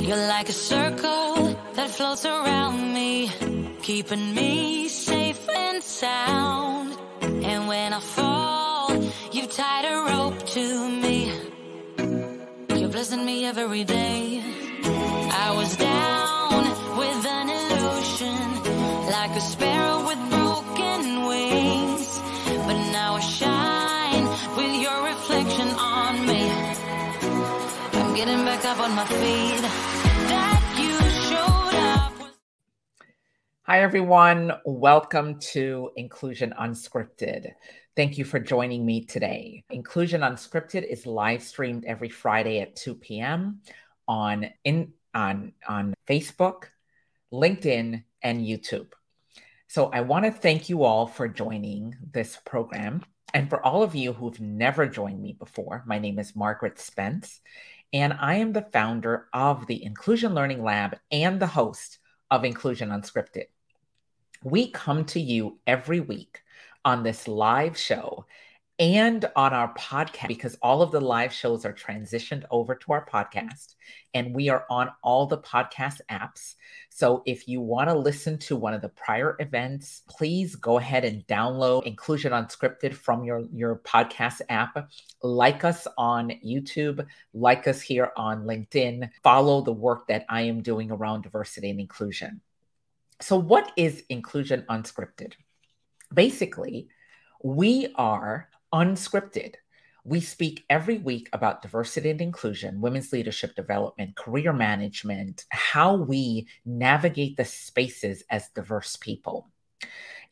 You're like a circle that floats around me, keeping me safe and sound. And when I fall, you've tied a rope to me. You're blessing me every day. I was down with an illusion, like a sparrow with broken wings. But now I shine with your reflection on me. Getting back up on my feet. Hi, everyone. Welcome to Inclusion Unscripted. Thank you for joining me today. Inclusion Unscripted is live streamed every Friday at 2 p.m. on in on on Facebook, LinkedIn, and YouTube. So I want to thank you all for joining this program. And for all of you who've never joined me before, my name is Margaret Spence, and I am the founder of the Inclusion Learning Lab and the host of Inclusion Unscripted. We come to you every week on this live show and on our podcast because all of the live shows are transitioned over to our mm-hmm. podcast and we are on all the podcast apps. So if you want to listen to one of the prior events, please go ahead and download Inclusion Unscripted from your, your podcast app. Like us on YouTube, like us here on LinkedIn, follow the work that I am doing around diversity and inclusion. So, what is Inclusion Unscripted? Basically, we are unscripted. We speak every week about diversity and inclusion, women's leadership development, career management, how we navigate the spaces as diverse people.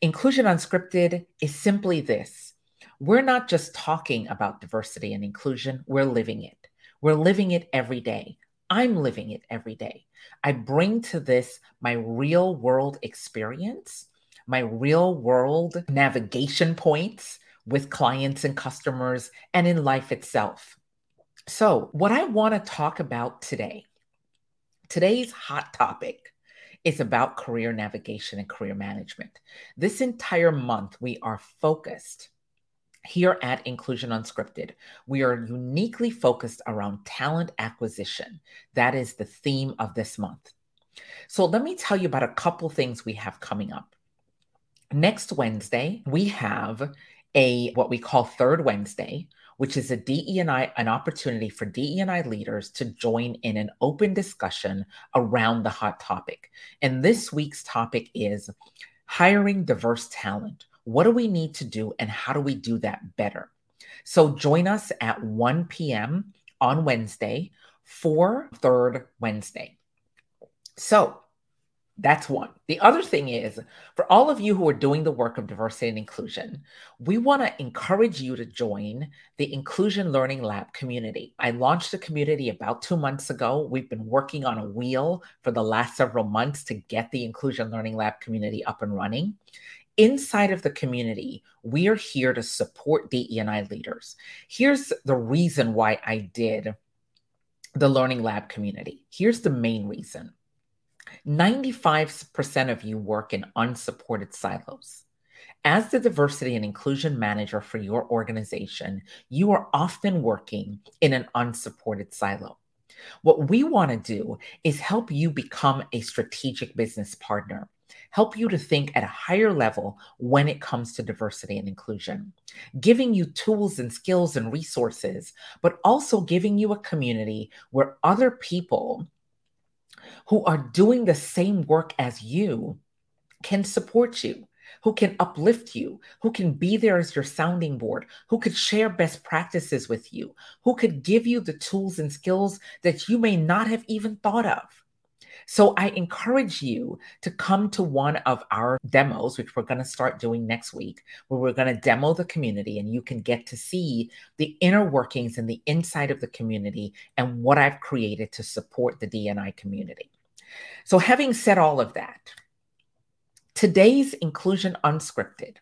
Inclusion Unscripted is simply this we're not just talking about diversity and inclusion, we're living it. We're living it every day. I'm living it every day. I bring to this my real world experience, my real world navigation points with clients and customers, and in life itself. So, what I want to talk about today, today's hot topic is about career navigation and career management. This entire month, we are focused here at Inclusion Unscripted, we are uniquely focused around talent acquisition. That is the theme of this month. So, let me tell you about a couple things we have coming up. Next Wednesday, we have a what we call Third Wednesday, which is a DE&I an opportunity for DE&I leaders to join in an open discussion around the hot topic. And this week's topic is hiring diverse talent. What do we need to do and how do we do that better? So join us at 1 p.m. on Wednesday for Third Wednesday. So that's one. The other thing is for all of you who are doing the work of diversity and inclusion, we want to encourage you to join the Inclusion Learning Lab community. I launched the community about two months ago. We've been working on a wheel for the last several months to get the Inclusion Learning Lab community up and running. Inside of the community, we are here to support DE&I leaders. Here's the reason why I did the Learning Lab community. Here's the main reason 95% of you work in unsupported silos. As the diversity and inclusion manager for your organization, you are often working in an unsupported silo. What we want to do is help you become a strategic business partner, help you to think at a higher level when it comes to diversity and inclusion, giving you tools and skills and resources, but also giving you a community where other people who are doing the same work as you can support you, who can uplift you, who can be there as your sounding board, who could share best practices with you, who could give you the tools and skills that you may not have even thought of. So I encourage you to come to one of our demos, which we're going to start doing next week, where we're going to demo the community and you can get to see the inner workings and the inside of the community and what I've created to support the DNI community. So having said all of that, today's inclusion unscripted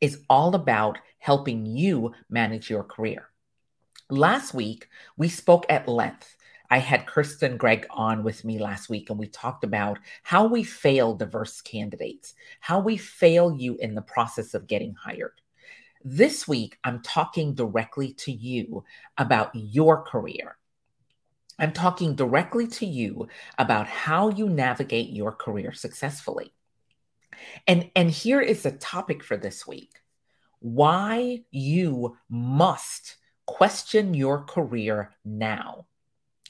is all about helping you manage your career. Last week, we spoke at length I had Kirsten Gregg on with me last week, and we talked about how we fail diverse candidates, how we fail you in the process of getting hired. This week, I'm talking directly to you about your career. I'm talking directly to you about how you navigate your career successfully. And, and here is the topic for this week why you must question your career now.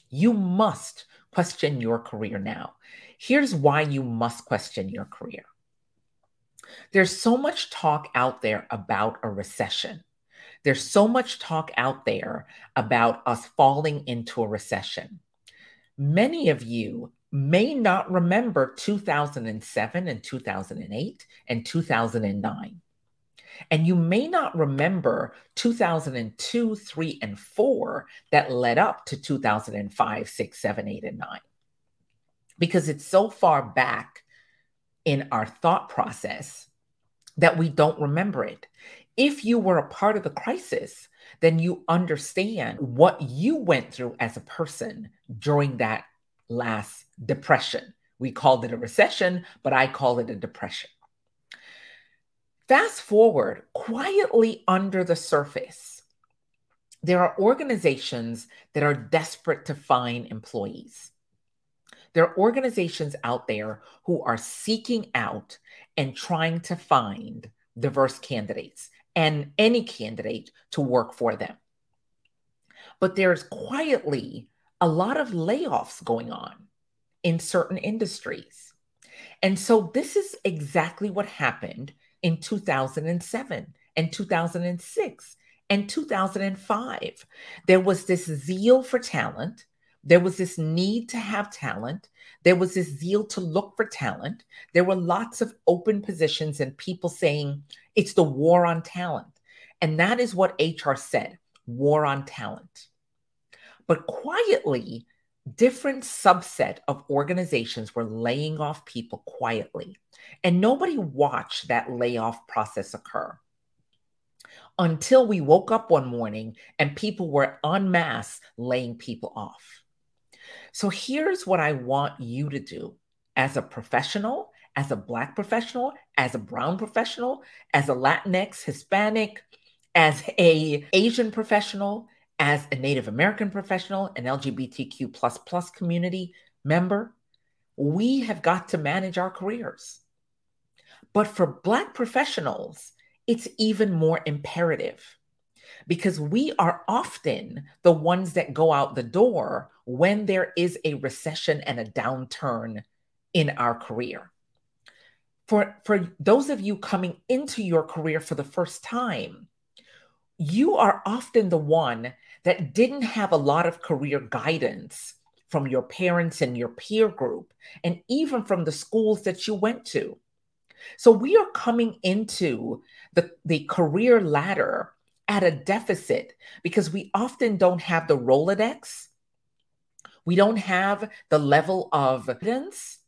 You must question your career now. Here's why you must question your career. There's so much talk out there about a recession. There's so much talk out there about us falling into a recession. Many of you may not remember 2007 and 2008 and 2009. And you may not remember 2002, 3, and 4 that led up to 2005, 6, 7, 8, and 9. Because it's so far back in our thought process that we don't remember it. If you were a part of the crisis, then you understand what you went through as a person during that last depression. We called it a recession, but I call it a depression. Fast forward, quietly under the surface, there are organizations that are desperate to find employees. There are organizations out there who are seeking out and trying to find diverse candidates and any candidate to work for them. But there's quietly a lot of layoffs going on in certain industries. And so this is exactly what happened in 2007 and 2006 and 2005. There was this zeal for talent. There was this need to have talent. There was this zeal to look for talent. There were lots of open positions and people saying it's the war on talent. And that is what HR said war on talent. But quietly, different subset of organizations were laying off people quietly and nobody watched that layoff process occur until we woke up one morning and people were en masse laying people off. So here's what i want you to do as a professional as a black professional as a brown professional as a latinx hispanic as a asian professional as a Native American professional, an LGBTQ plus plus community member, we have got to manage our careers. But for Black professionals, it's even more imperative because we are often the ones that go out the door when there is a recession and a downturn in our career. For, for those of you coming into your career for the first time, you are often the one that didn't have a lot of career guidance from your parents and your peer group, and even from the schools that you went to. So we are coming into the, the career ladder at a deficit because we often don't have the Rolodex. We don't have the level of evidence.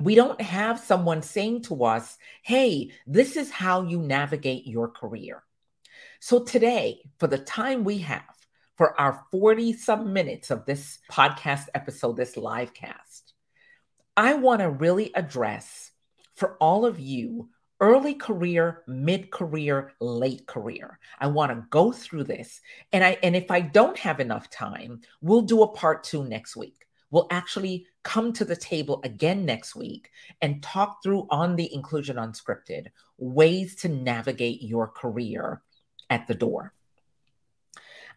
We don't have someone saying to us, hey, this is how you navigate your career. So today, for the time we have, for our 40 some minutes of this podcast episode, this live cast, I want to really address for all of you early career, mid career, late career. I want to go through this. And I and if I don't have enough time, we'll do a part 2 next week. We'll actually come to the table again next week and talk through on the inclusion unscripted ways to navigate your career at the door.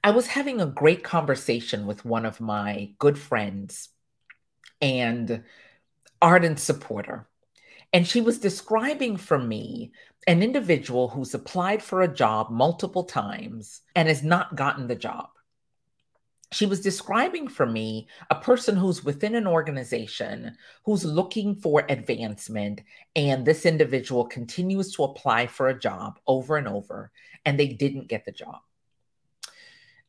I was having a great conversation with one of my good friends and ardent supporter. And she was describing for me an individual who's applied for a job multiple times and has not gotten the job. She was describing for me a person who's within an organization who's looking for advancement, and this individual continues to apply for a job over and over, and they didn't get the job.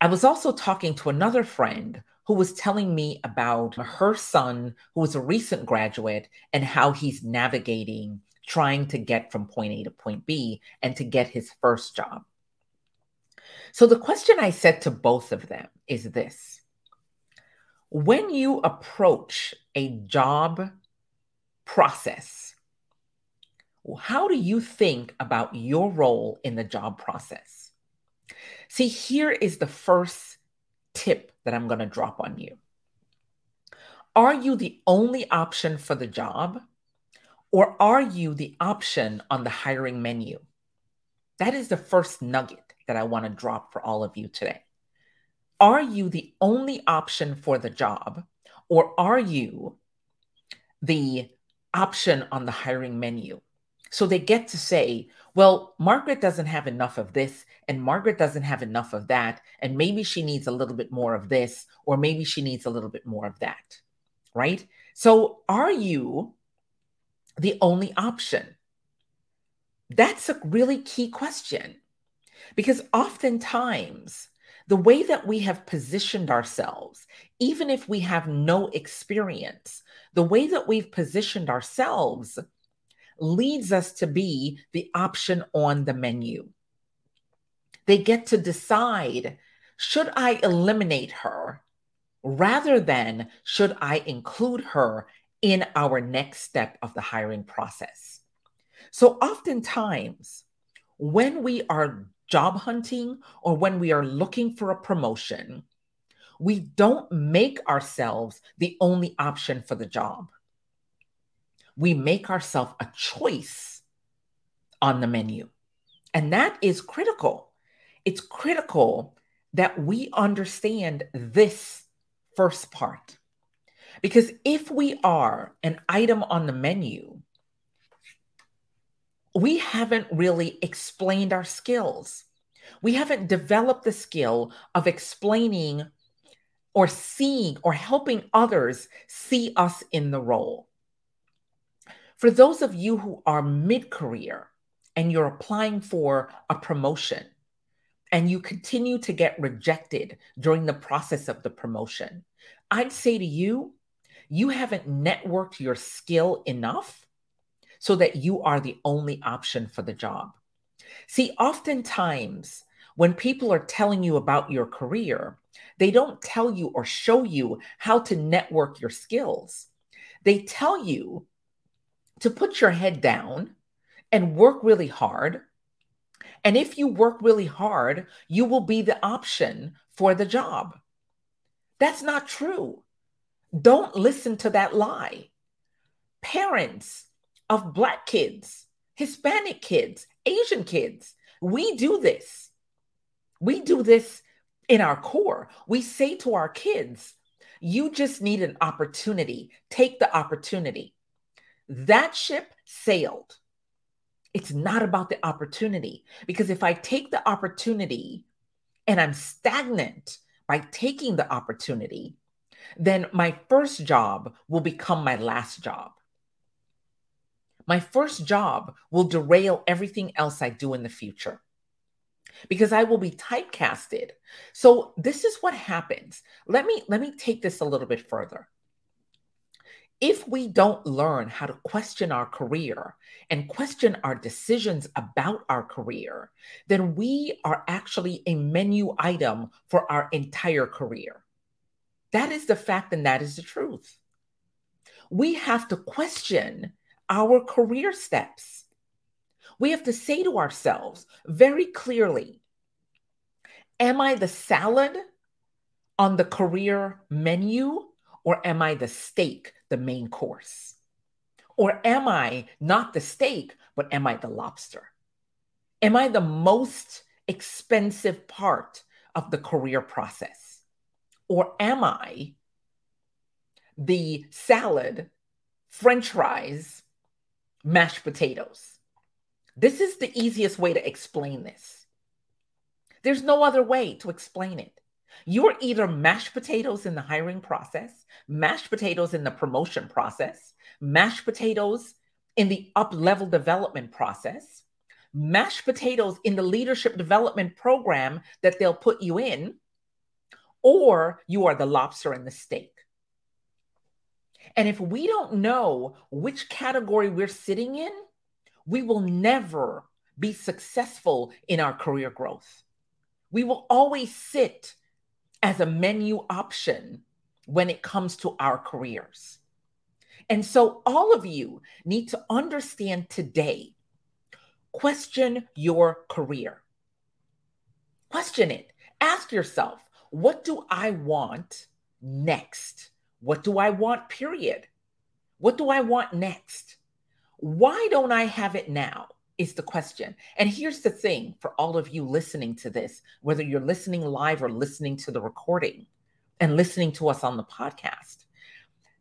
I was also talking to another friend who was telling me about her son, who was a recent graduate, and how he's navigating trying to get from point A to point B and to get his first job. So, the question I said to both of them is this When you approach a job process, how do you think about your role in the job process? See, here is the first tip that I'm going to drop on you. Are you the only option for the job? Or are you the option on the hiring menu? That is the first nugget that I want to drop for all of you today. Are you the only option for the job? Or are you the option on the hiring menu? So they get to say, well, Margaret doesn't have enough of this, and Margaret doesn't have enough of that, and maybe she needs a little bit more of this, or maybe she needs a little bit more of that, right? So are you the only option? That's a really key question because oftentimes the way that we have positioned ourselves, even if we have no experience, the way that we've positioned ourselves leads us to be the option on the menu. They get to decide should I eliminate her rather than should I include her in our next step of the hiring process. So, oftentimes, when we are job hunting or when we are looking for a promotion, we don't make ourselves the only option for the job. We make ourselves a choice on the menu. And that is critical. It's critical that we understand this first part. Because if we are an item on the menu, we haven't really explained our skills. We haven't developed the skill of explaining or seeing or helping others see us in the role. For those of you who are mid career and you're applying for a promotion and you continue to get rejected during the process of the promotion, I'd say to you, you haven't networked your skill enough so that you are the only option for the job. See, oftentimes when people are telling you about your career, they don't tell you or show you how to network your skills. They tell you to put your head down and work really hard. And if you work really hard, you will be the option for the job. That's not true. Don't listen to that lie. Parents of Black kids, Hispanic kids, Asian kids, we do this. We do this in our core. We say to our kids, you just need an opportunity. Take the opportunity. That ship sailed. It's not about the opportunity because if I take the opportunity and I'm stagnant by taking the opportunity, then my first job will become my last job. My first job will derail everything else I do in the future because I will be typecasted. So this is what happens. Let me let me take this a little bit further. If we don't learn how to question our career and question our decisions about our career, then we are actually a menu item for our entire career. That is the fact, and that is the truth. We have to question our career steps. We have to say to ourselves very clearly Am I the salad on the career menu, or am I the steak, the main course? Or am I not the steak, but am I the lobster? Am I the most expensive part of the career process? Or am I the salad, french fries, mashed potatoes? This is the easiest way to explain this. There's no other way to explain it. You're either mashed potatoes in the hiring process, mashed potatoes in the promotion process, mashed potatoes in the up level development process, mashed potatoes in the leadership development program that they'll put you in, or you are the lobster and the steak. And if we don't know which category we're sitting in, we will never be successful in our career growth. We will always sit as a menu option when it comes to our careers. And so, all of you need to understand today question your career. Question it. Ask yourself what do I want next? What do I want, period? What do I want next? Why don't I have it now? Is the question. And here's the thing for all of you listening to this, whether you're listening live or listening to the recording and listening to us on the podcast,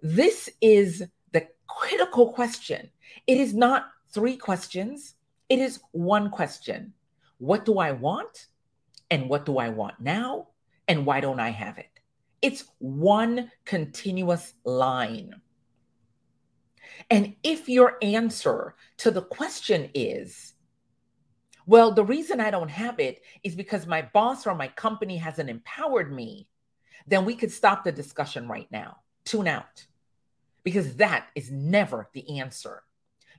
this is the critical question. It is not three questions, it is one question What do I want? And what do I want now? And why don't I have it? It's one continuous line. And if your answer to the question is, well, the reason I don't have it is because my boss or my company hasn't empowered me, then we could stop the discussion right now. Tune out. Because that is never the answer.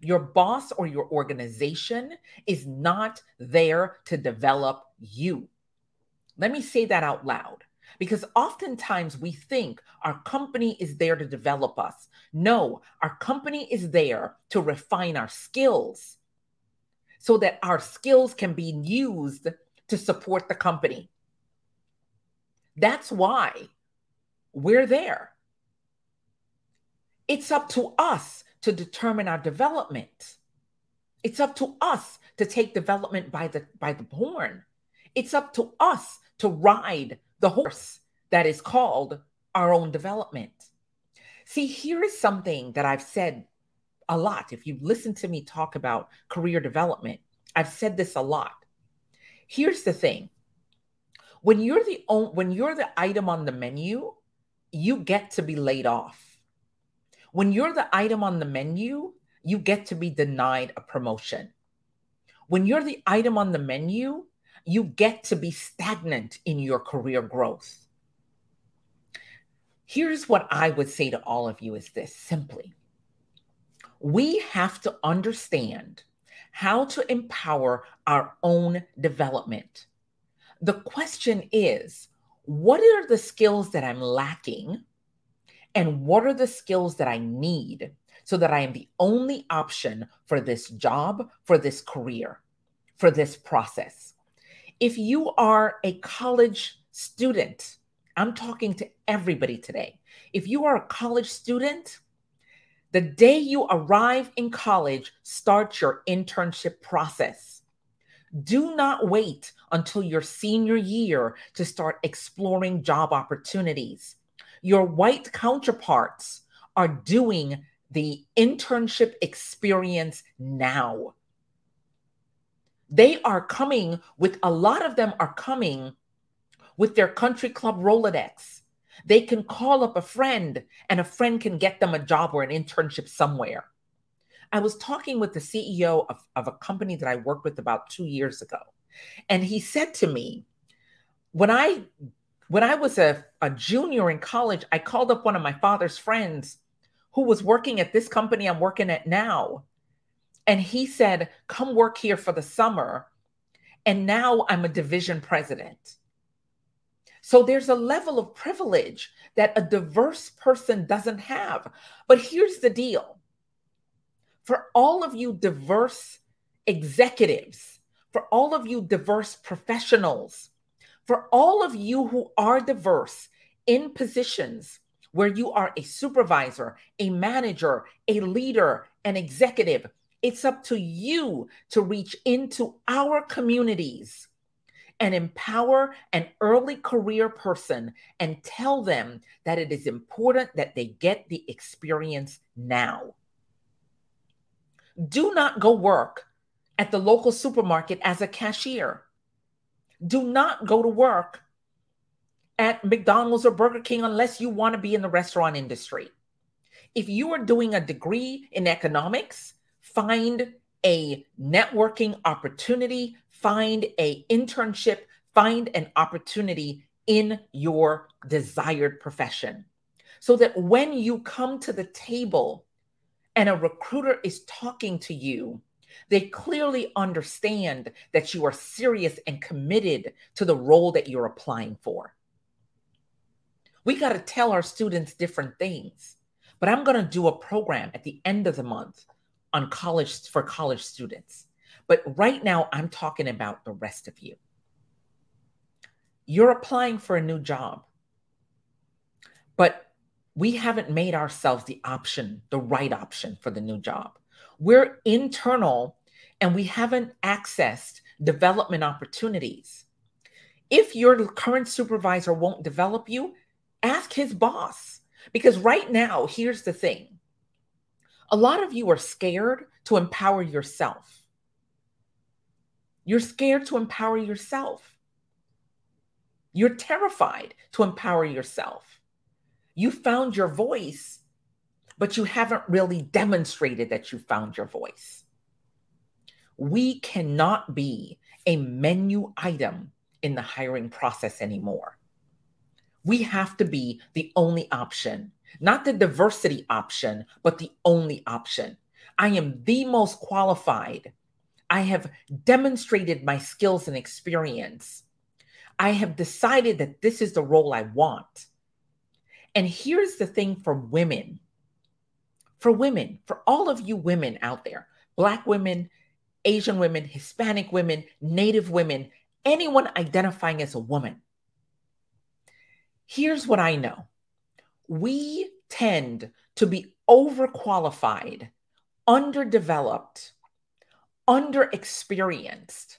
Your boss or your organization is not there to develop you. Let me say that out loud. Because oftentimes we think our company is there to develop us. No, our company is there to refine our skills so that our skills can be used to support the company. That's why we're there. It's up to us to determine our development. It's up to us to take development by the by the horn. It's up to us to ride the horse that is called our own development. See, here is something that I've said a lot. If you listen to me talk about career development, I've said this a lot. Here's the thing. When you're the when you're the item on the menu, you get to be laid off. When you're the item on the menu, you get to be denied a promotion. When you're the item on the menu, you get to be stagnant in your career growth. Here's what I would say to all of you is this simply. We have to understand how to empower our own development. The question is, what are the skills that I'm lacking? And what are the skills that I need so that I am the only option for this job, for this career, for this process? If you are a college student, I'm talking to everybody today. If you are a college student, the day you arrive in college, start your internship process. Do not wait until your senior year to start exploring job opportunities. Your white counterparts are doing the internship experience now. They are coming with a lot of them are coming with their country club Rolodex. They can call up a friend and a friend can get them a job or an internship somewhere. I was talking with the CEO of, of a company that I worked with about two years ago. And he said to me, when I when I was a, a junior in college, I called up one of my father's friends who was working at this company I'm working at now. And he said, Come work here for the summer. And now I'm a division president. So there's a level of privilege that a diverse person doesn't have. But here's the deal for all of you diverse executives, for all of you diverse professionals, for all of you who are diverse in positions where you are a supervisor, a manager, a leader, an executive, it's up to you to reach into our communities and empower an early career person and tell them that it is important that they get the experience now. Do not go work at the local supermarket as a cashier. Do not go to work at McDonald's or Burger King unless you want to be in the restaurant industry. If you are doing a degree in economics, find a networking opportunity, find a internship, find an opportunity in your desired profession. So that when you come to the table and a recruiter is talking to you, they clearly understand that you are serious and committed to the role that you're applying for. We got to tell our students different things. But I'm going to do a program at the end of the month on college for college students. But right now, I'm talking about the rest of you. You're applying for a new job, but we haven't made ourselves the option, the right option for the new job. We're internal and we haven't accessed development opportunities. If your current supervisor won't develop you, ask his boss. Because right now, here's the thing a lot of you are scared to empower yourself. You're scared to empower yourself. You're terrified to empower yourself. You found your voice, but you haven't really demonstrated that you found your voice. We cannot be a menu item in the hiring process anymore. We have to be the only option, not the diversity option, but the only option. I am the most qualified. I have demonstrated my skills and experience. I have decided that this is the role I want. And here's the thing for women for women, for all of you women out there, Black women, Asian women, Hispanic women, Native women, anyone identifying as a woman. Here's what I know we tend to be overqualified, underdeveloped, underexperienced,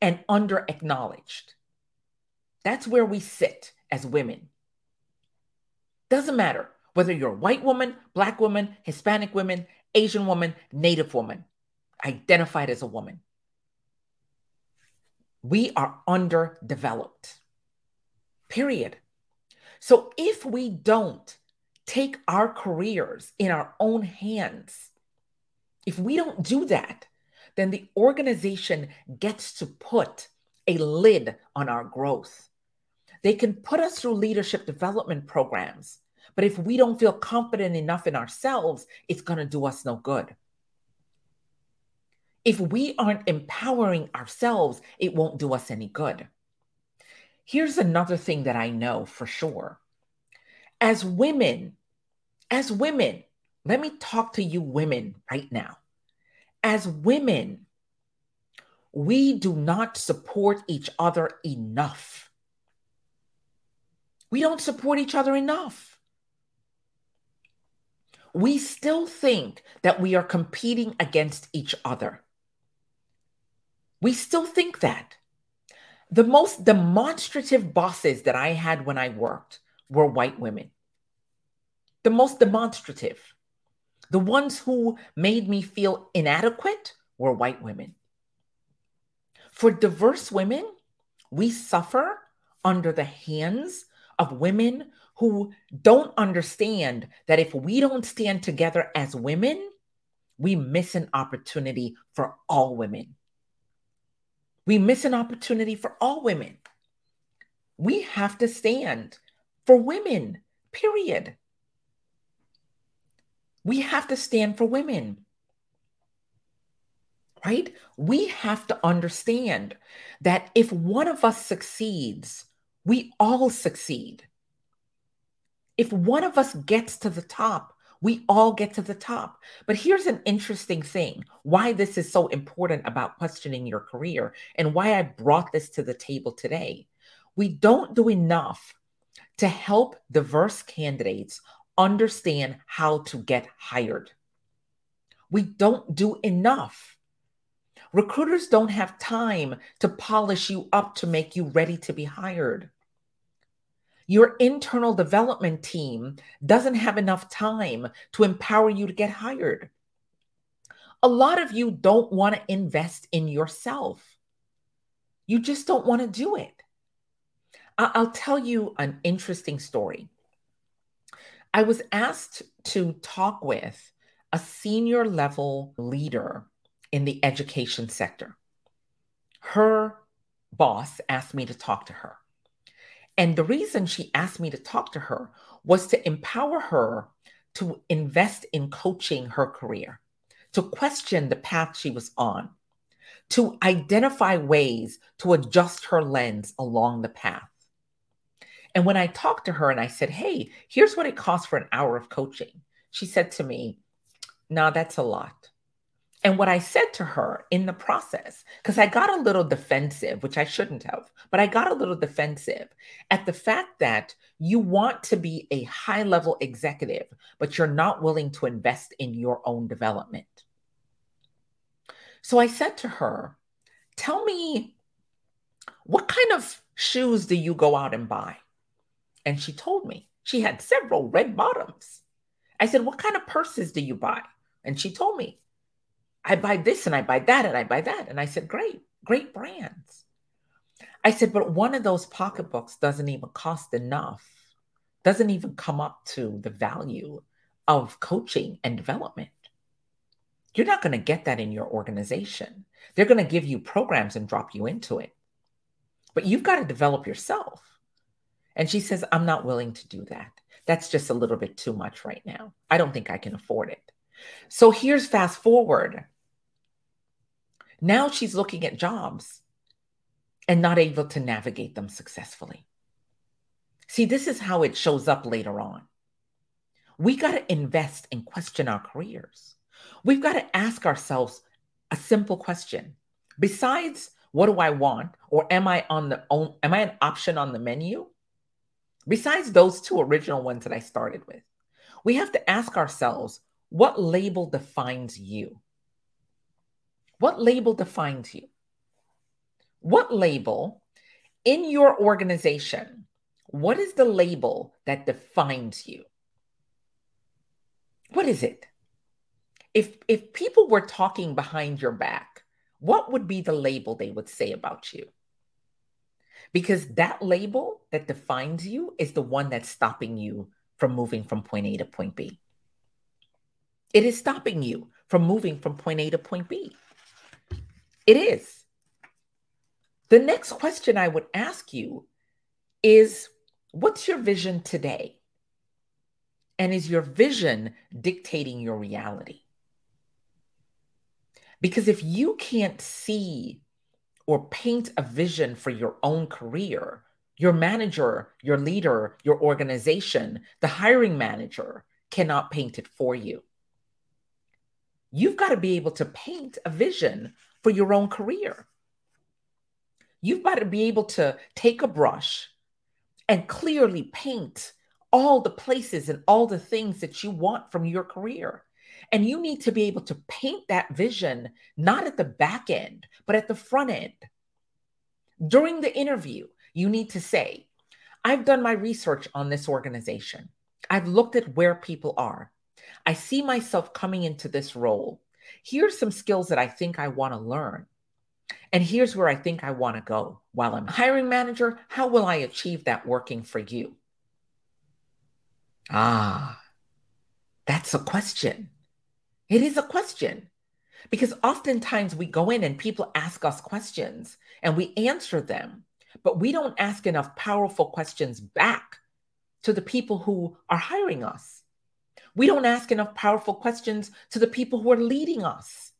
and underacknowledged. That's where we sit as women. Doesn't matter whether you're a white woman, black woman, Hispanic woman, Asian woman, Native woman, identified as a woman. We are underdeveloped. Period. So if we don't take our careers in our own hands, if we don't do that, then the organization gets to put a lid on our growth. They can put us through leadership development programs, but if we don't feel confident enough in ourselves, it's going to do us no good. If we aren't empowering ourselves, it won't do us any good. Here's another thing that I know for sure. As women, as women, let me talk to you women right now. As women, we do not support each other enough. We don't support each other enough. We still think that we are competing against each other. We still think that. The most demonstrative bosses that I had when I worked were white women. The most demonstrative. The ones who made me feel inadequate were white women. For diverse women, we suffer under the hands of women who don't understand that if we don't stand together as women, we miss an opportunity for all women. We miss an opportunity for all women. We have to stand for women, period. We have to stand for women. Right? We have to understand that if one of us succeeds, we all succeed. If one of us gets to the top, we all get to the top. But here's an interesting thing why this is so important about questioning your career and why I brought this to the table today. We don't do enough to help diverse candidates understand how to get hired. We don't do enough. Recruiters don't have time to polish you up to make you ready to be hired. Your internal development team doesn't have enough time to empower you to get hired. A lot of you don't want to invest in yourself. You just don't want to do it. I'll tell you an interesting story. I was asked to talk with a senior level leader in the education sector. Her boss asked me to talk to her. And the reason she asked me to talk to her was to empower her to invest in coaching her career, to question the path she was on, to identify ways to adjust her lens along the path. And when I talked to her and I said, Hey, here's what it costs for an hour of coaching, she said to me, No, that's a lot. And what I said to her in the process, because I got a little defensive, which I shouldn't have, but I got a little defensive at the fact that you want to be a high level executive, but you're not willing to invest in your own development. So I said to her, Tell me, what kind of shoes do you go out and buy? And she told me she had several red bottoms. I said, What kind of purses do you buy? And she told me, I buy this and I buy that and I buy that. And I said, Great, great brands. I said, But one of those pocketbooks doesn't even cost enough, doesn't even come up to the value of coaching and development. You're not going to get that in your organization. They're going to give you programs and drop you into it. But you've got to develop yourself. And she says, I'm not willing to do that. That's just a little bit too much right now. I don't think I can afford it. So here's fast forward. Now she's looking at jobs and not able to navigate them successfully. See, this is how it shows up later on. We got to invest and question our careers. We've got to ask ourselves a simple question. Besides, what do I want? Or am I on the am I an option on the menu? Besides those two original ones that I started with, we have to ask ourselves, what label defines you? What label defines you? What label in your organization, what is the label that defines you? What is it? If if people were talking behind your back, what would be the label they would say about you? Because that label that defines you is the one that's stopping you from moving from point A to point B. It is stopping you from moving from point A to point B. It is. The next question I would ask you is what's your vision today? And is your vision dictating your reality? Because if you can't see or paint a vision for your own career, your manager, your leader, your organization, the hiring manager cannot paint it for you. You've got to be able to paint a vision for your own career. You've got to be able to take a brush and clearly paint all the places and all the things that you want from your career. And you need to be able to paint that vision, not at the back end, but at the front end. During the interview, you need to say, I've done my research on this organization. I've looked at where people are. I see myself coming into this role. Here's some skills that I think I want to learn. And here's where I think I want to go while I'm hiring manager. How will I achieve that working for you? Ah, that's a question. It is a question because oftentimes we go in and people ask us questions and we answer them, but we don't ask enough powerful questions back to the people who are hiring us. We don't ask enough powerful questions to the people who are leading us.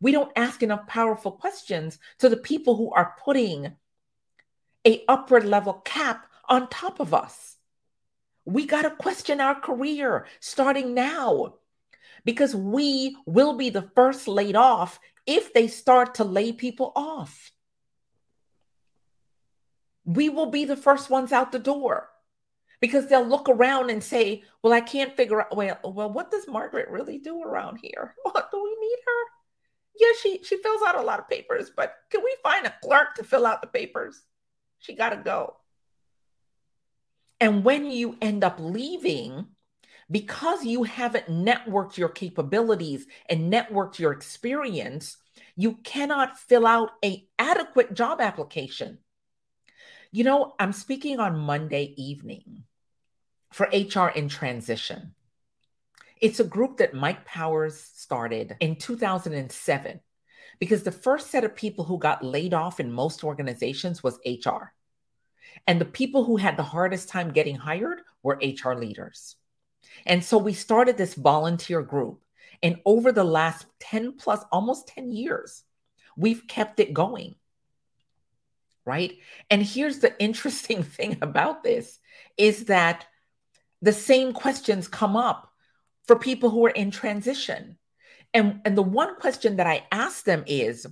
We don't ask enough powerful questions to the people who are putting a upward level cap on top of us. We got to question our career starting now because we will be the first laid off if they start to lay people off. We will be the first ones out the door because they'll look around and say, Well, I can't figure out, well, well, what does Margaret really do around here? What do we need her? Yeah, she, she fills out a lot of papers, but can we find a clerk to fill out the papers? She got to go. And when you end up leaving, because you haven't networked your capabilities and networked your experience, you cannot fill out a adequate job application. You know, I'm speaking on Monday evening for HR in transition. It's a group that Mike Powers started in 2007 because the first set of people who got laid off in most organizations was HR. And the people who had the hardest time getting hired were HR leaders. And so we started this volunteer group. And over the last 10 plus, almost 10 years, we've kept it going. Right. And here's the interesting thing about this is that the same questions come up for people who are in transition. And, and the one question that I ask them is,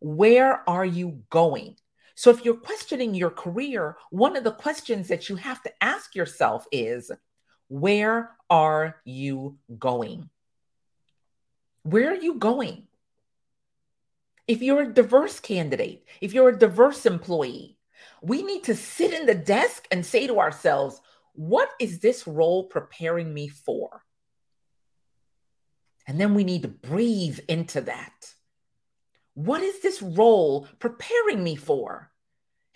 where are you going? So if you're questioning your career, one of the questions that you have to ask yourself is, where are you going? Where are you going? If you're a diverse candidate, if you're a diverse employee, we need to sit in the desk and say to ourselves, what is this role preparing me for? And then we need to breathe into that. What is this role preparing me for?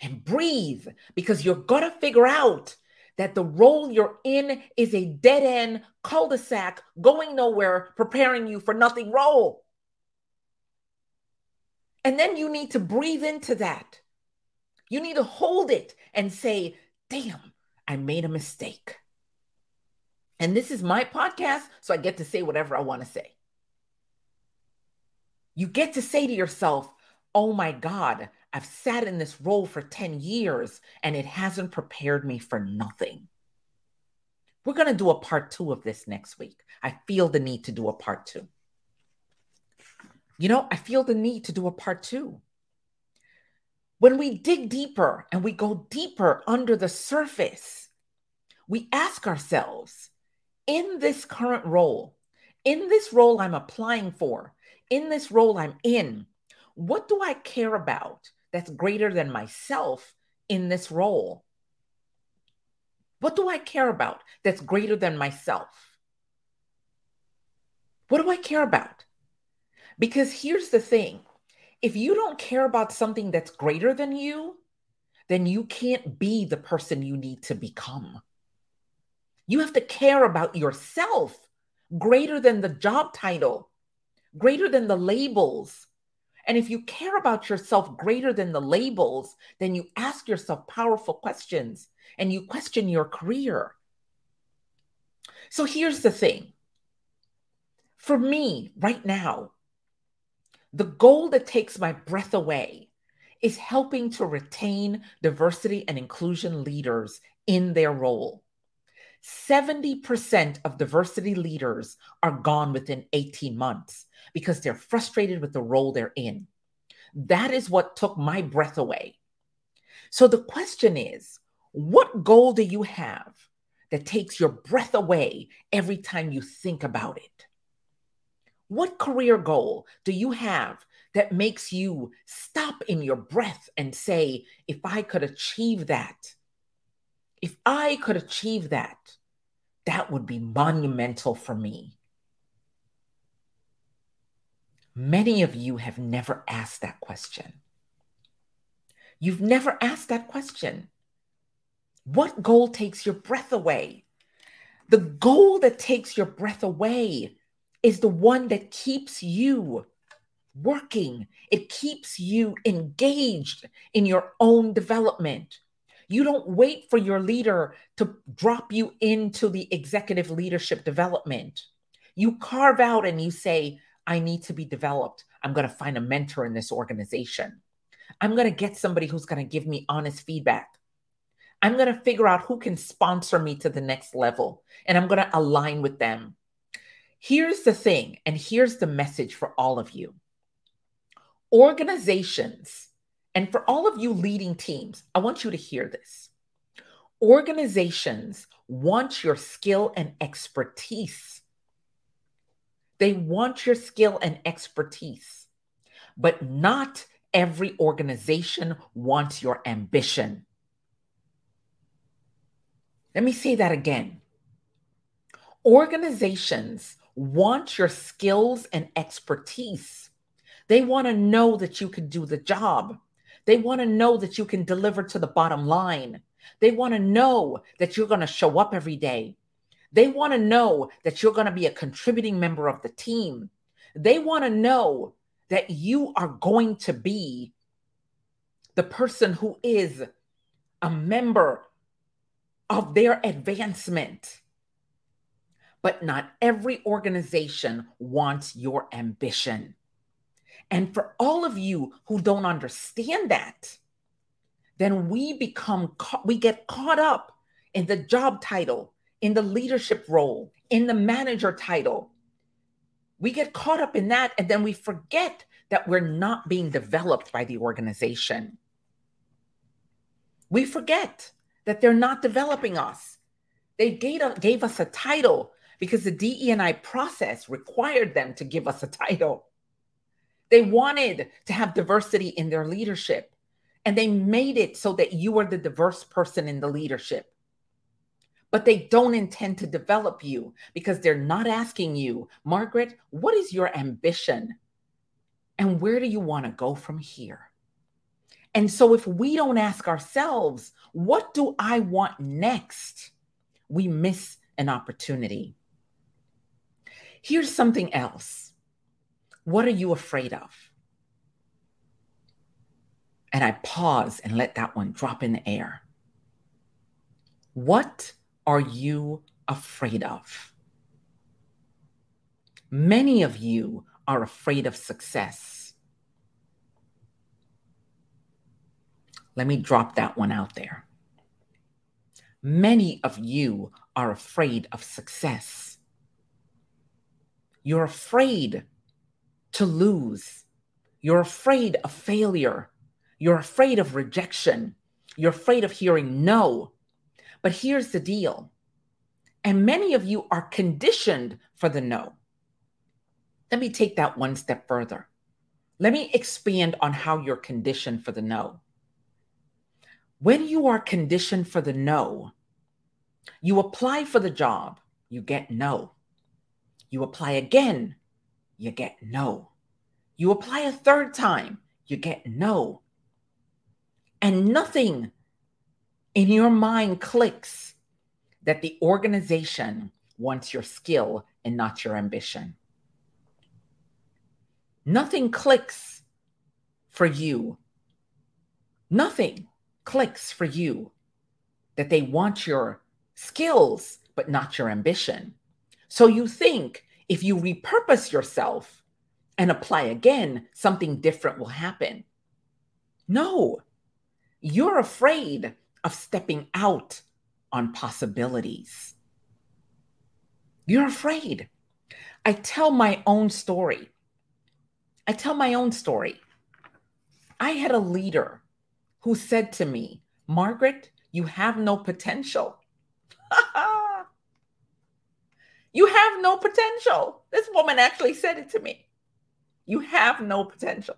And breathe because you're going to figure out that the role you're in is a dead end cul de sac, going nowhere, preparing you for nothing role. And then you need to breathe into that. You need to hold it and say, damn, I made a mistake. And this is my podcast, so I get to say whatever I want to say. You get to say to yourself, oh my God, I've sat in this role for 10 years and it hasn't prepared me for nothing. We're going to do a part two of this next week. I feel the need to do a part two. You know, I feel the need to do a part two. When we dig deeper and we go deeper under the surface, we ask ourselves in this current role, in this role I'm applying for, in this role I'm in, what do I care about that's greater than myself in this role? What do I care about that's greater than myself? What do I care about? Because here's the thing if you don't care about something that's greater than you, then you can't be the person you need to become. You have to care about yourself greater than the job title, greater than the labels. And if you care about yourself greater than the labels, then you ask yourself powerful questions and you question your career. So here's the thing for me right now, the goal that takes my breath away is helping to retain diversity and inclusion leaders in their role. 70% of diversity leaders are gone within 18 months because they're frustrated with the role they're in. That is what took my breath away. So the question is what goal do you have that takes your breath away every time you think about it? What career goal do you have that makes you stop in your breath and say, if I could achieve that, if I could achieve that, that would be monumental for me. Many of you have never asked that question. You've never asked that question. What goal takes your breath away? The goal that takes your breath away is the one that keeps you working, it keeps you engaged in your own development. You don't wait for your leader to drop you into the executive leadership development. You carve out and you say, I need to be developed. I'm going to find a mentor in this organization. I'm going to get somebody who's going to give me honest feedback. I'm going to figure out who can sponsor me to the next level and I'm going to align with them. Here's the thing, and here's the message for all of you organizations, and for all of you leading teams, I want you to hear this. Organizations want your skill and expertise they want your skill and expertise, but not every organization wants your ambition. Let me say that again. Organizations want your skills and expertise. They want to know that you can do the job. They want to know that you can deliver to the bottom line. They want to know that you're going to show up every day. They want to know that you're going to be a contributing member of the team. They want to know that you are going to be the person who is a member of their advancement. But not every organization wants your ambition. And for all of you who don't understand that, then we become, we get caught up in the job title in the leadership role, in the manager title. We get caught up in that and then we forget that we're not being developed by the organization. We forget that they're not developing us. They gave, gave us a title because the DE&I process required them to give us a title. They wanted to have diversity in their leadership, and they made it so that you are the diverse person in the leadership. But they don't intend to develop you because they're not asking you, Margaret, what is your ambition? And where do you want to go from here? And so, if we don't ask ourselves, what do I want next? We miss an opportunity. Here's something else. What are you afraid of? And I pause and let that one drop in the air. What are you afraid of? Many of you are afraid of success. Let me drop that one out there. Many of you are afraid of success. You're afraid to lose. You're afraid of failure. You're afraid of rejection. You're afraid of hearing no. But here's the deal. And many of you are conditioned for the no. Let me take that one step further. Let me expand on how you're conditioned for the no. When you are conditioned for the no, you apply for the job, you get no. You apply again, you get no. You apply a third time, you get no. And nothing in your mind clicks that the organization wants your skill and not your ambition. Nothing clicks for you. Nothing clicks for you that they want your skills, but not your ambition. So you think if you repurpose yourself and apply again, something different will happen. No, you're afraid of stepping out on possibilities. You're afraid. I tell my own story. I tell my own story. I had a leader who said to me, Margaret, you have no potential. You have no potential. This woman actually said it to me. You have no potential.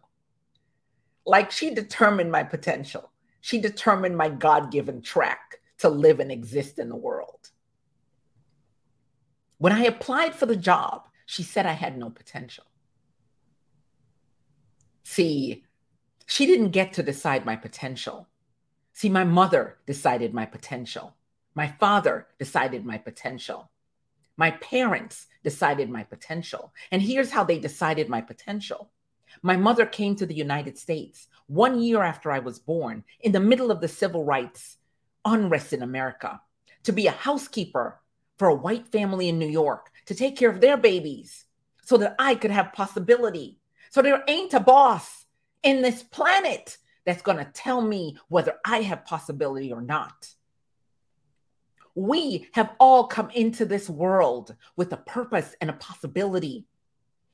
Like she determined my potential. She determined my God given track to live and exist in the world. When I applied for the job, she said I had no potential. See, she didn't get to decide my potential. See, my mother decided my potential. My father decided my potential. My parents decided my potential. And here's how they decided my potential. My mother came to the United States one year after I was born, in the middle of the civil rights unrest in America, to be a housekeeper for a white family in New York, to take care of their babies so that I could have possibility. So there ain't a boss in this planet that's going to tell me whether I have possibility or not. We have all come into this world with a purpose and a possibility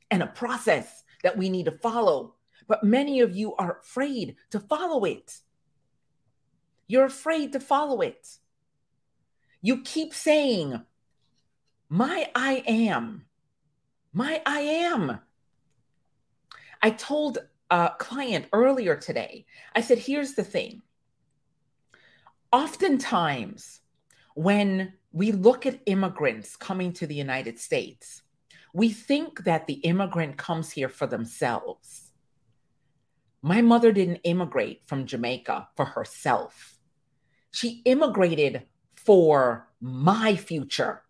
and a process that we need to follow. But many of you are afraid to follow it. You're afraid to follow it. You keep saying, My I am, my I am. I told a client earlier today, I said, Here's the thing. Oftentimes, when we look at immigrants coming to the United States, we think that the immigrant comes here for themselves. My mother didn't immigrate from Jamaica for herself. She immigrated for my future.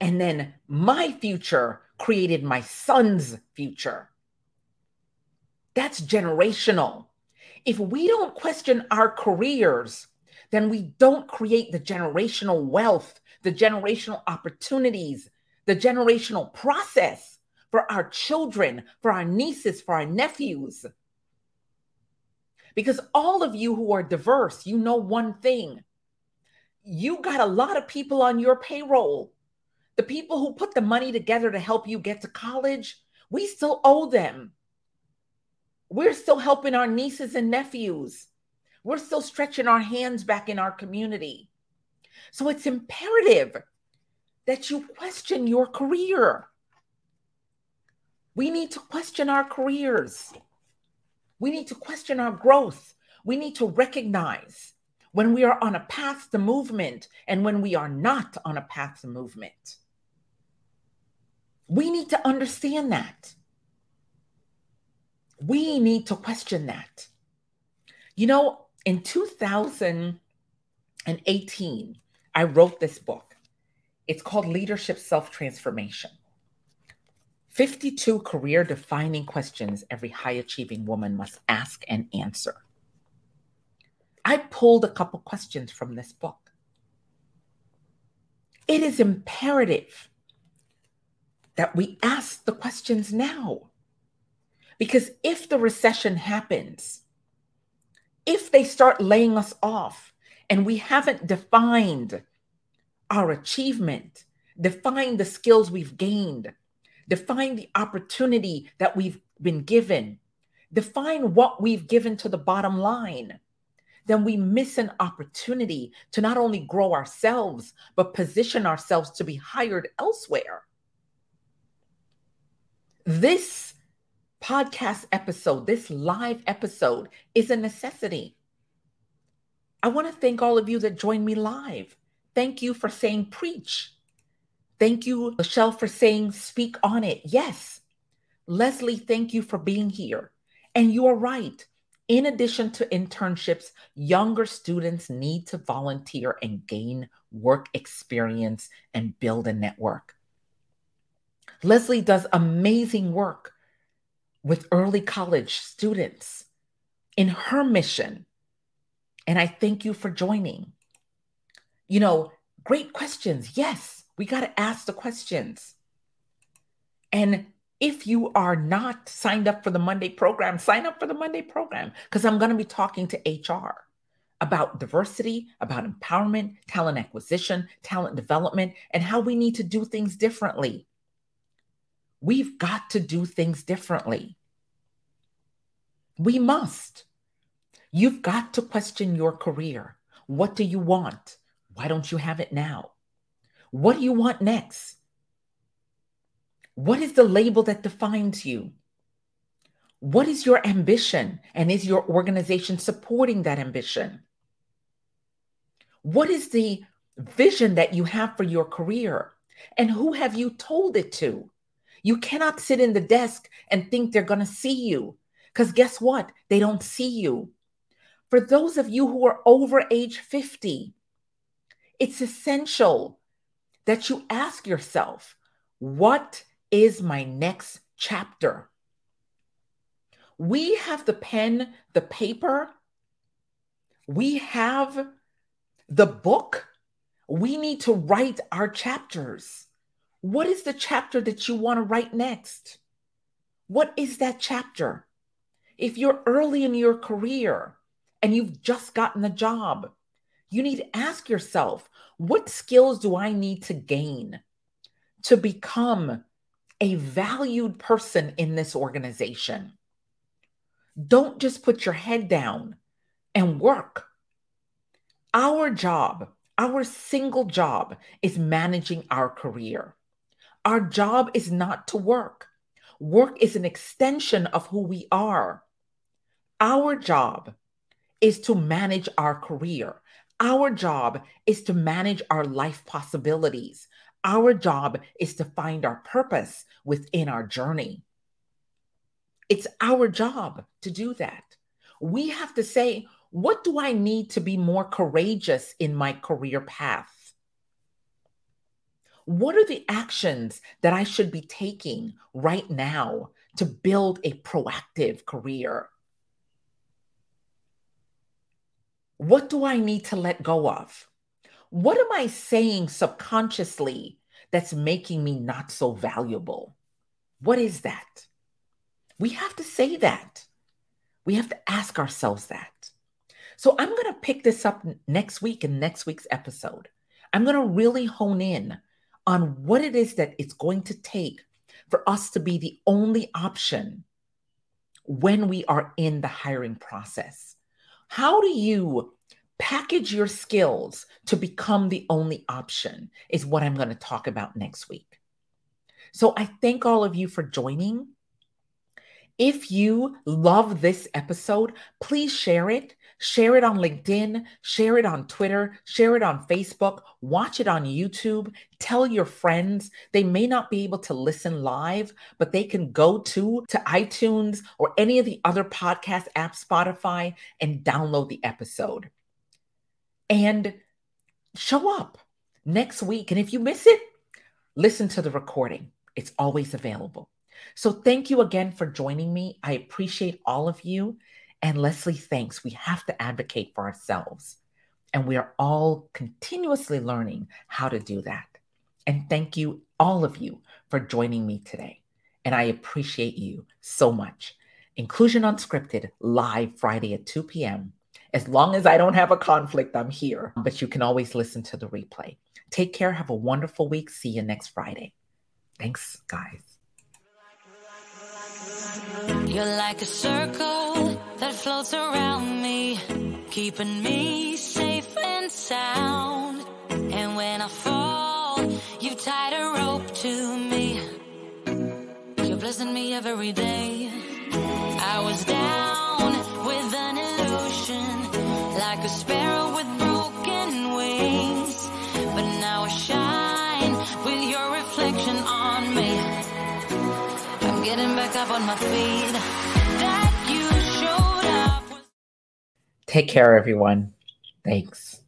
And then my future created my son's future. That's generational. If we don't question our careers, then we don't create the generational wealth, the generational opportunities, the generational process for our children, for our nieces, for our nephews. Because all of you who are diverse, you know one thing you got a lot of people on your payroll The people who put the money together to help you get to college, we still owe them. We're still helping our nieces and nephews. We're still stretching our hands back in our community. So it's imperative that you question your career. We need to question our careers. We need to question our growth. We need to recognize when we are on a path to movement and when we are not on a path to movement. We need to understand that. We need to question that. You know, in 2018, I wrote this book. It's called Leadership Self Transformation 52 career defining questions every high achieving woman must ask and answer. I pulled a couple questions from this book. It is imperative that we ask the questions now. Because if the recession happens, if they start laying us off and we haven't defined our achievement, defined the skills we've gained, defined the opportunity that we've been given, define what we've given to the bottom line, then we miss an opportunity to not only grow ourselves, but position ourselves to be hired elsewhere. This podcast episode, this live episode, is a necessity. I want to thank all of you that joined me live. Thank you for saying preach. Thank you, Michelle, for saying speak on it. Yes. Leslie, thank you for being here. And you are right. In addition to internships, younger students need to volunteer and gain work experience and build a network. Leslie does amazing work with early college students in her mission. And I thank you for joining. You know, great questions. Yes, we got to ask the questions. And if you are not signed up for the Monday program, sign up for the Monday program because I'm going to be talking to HR about diversity, about empowerment, talent acquisition, talent development, and how we need to do things differently. We've got to do things differently. We must. You've got to question your career. What do you want? Why don't you have it now? What do you want next? What is the label that defines you? What is your ambition? And is your organization supporting that ambition? What is the vision that you have for your career? And who have you told it to? You cannot sit in the desk and think they're going to see you because guess what? They don't see you. For those of you who are over age 50, it's essential that you ask yourself, what is my next chapter? We have the pen, the paper, we have the book. We need to write our chapters. What is the chapter that you want to write next? What is that chapter? If you're early in your career and you've just gotten a job, you need to ask yourself what skills do I need to gain to become a valued person in this organization? Don't just put your head down and work. Our job, our single job, is managing our career. Our job is not to work. Work is an extension of who we are. Our job is to manage our career. Our job is to manage our life possibilities. Our job is to find our purpose within our journey. It's our job to do that. We have to say, what do I need to be more courageous in my career path? What are the actions that I should be taking right now to build a proactive career? What do I need to let go of? What am I saying subconsciously that's making me not so valuable? What is that? We have to say that. We have to ask ourselves that. So I'm going to pick this up next week in next week's episode. I'm going to really hone in on what it is that it's going to take for us to be the only option when we are in the hiring process. How do you package your skills to become the only option? Is what I'm going to talk about next week. So I thank all of you for joining. If you love this episode, please share it. Share it on LinkedIn, share it on Twitter, share it on Facebook, watch it on YouTube. Tell your friends. They may not be able to listen live, but they can go to, to iTunes or any of the other podcast apps, Spotify, and download the episode. And show up next week. And if you miss it, listen to the recording. It's always available. So thank you again for joining me. I appreciate all of you. And Leslie thanks. We have to advocate for ourselves. And we are all continuously learning how to do that. And thank you, all of you, for joining me today. And I appreciate you so much. Inclusion Unscripted, live Friday at 2 p.m. As long as I don't have a conflict, I'm here. But you can always listen to the replay. Take care. Have a wonderful week. See you next Friday. Thanks, guys. You're like a circle that floats around me, keeping me safe and sound. And when I fall, you tied a rope to me. You're blessing me every day. I was down with an illusion, like a sparrow with getting back up on my feet. That you showed up. Take care, everyone. Thanks.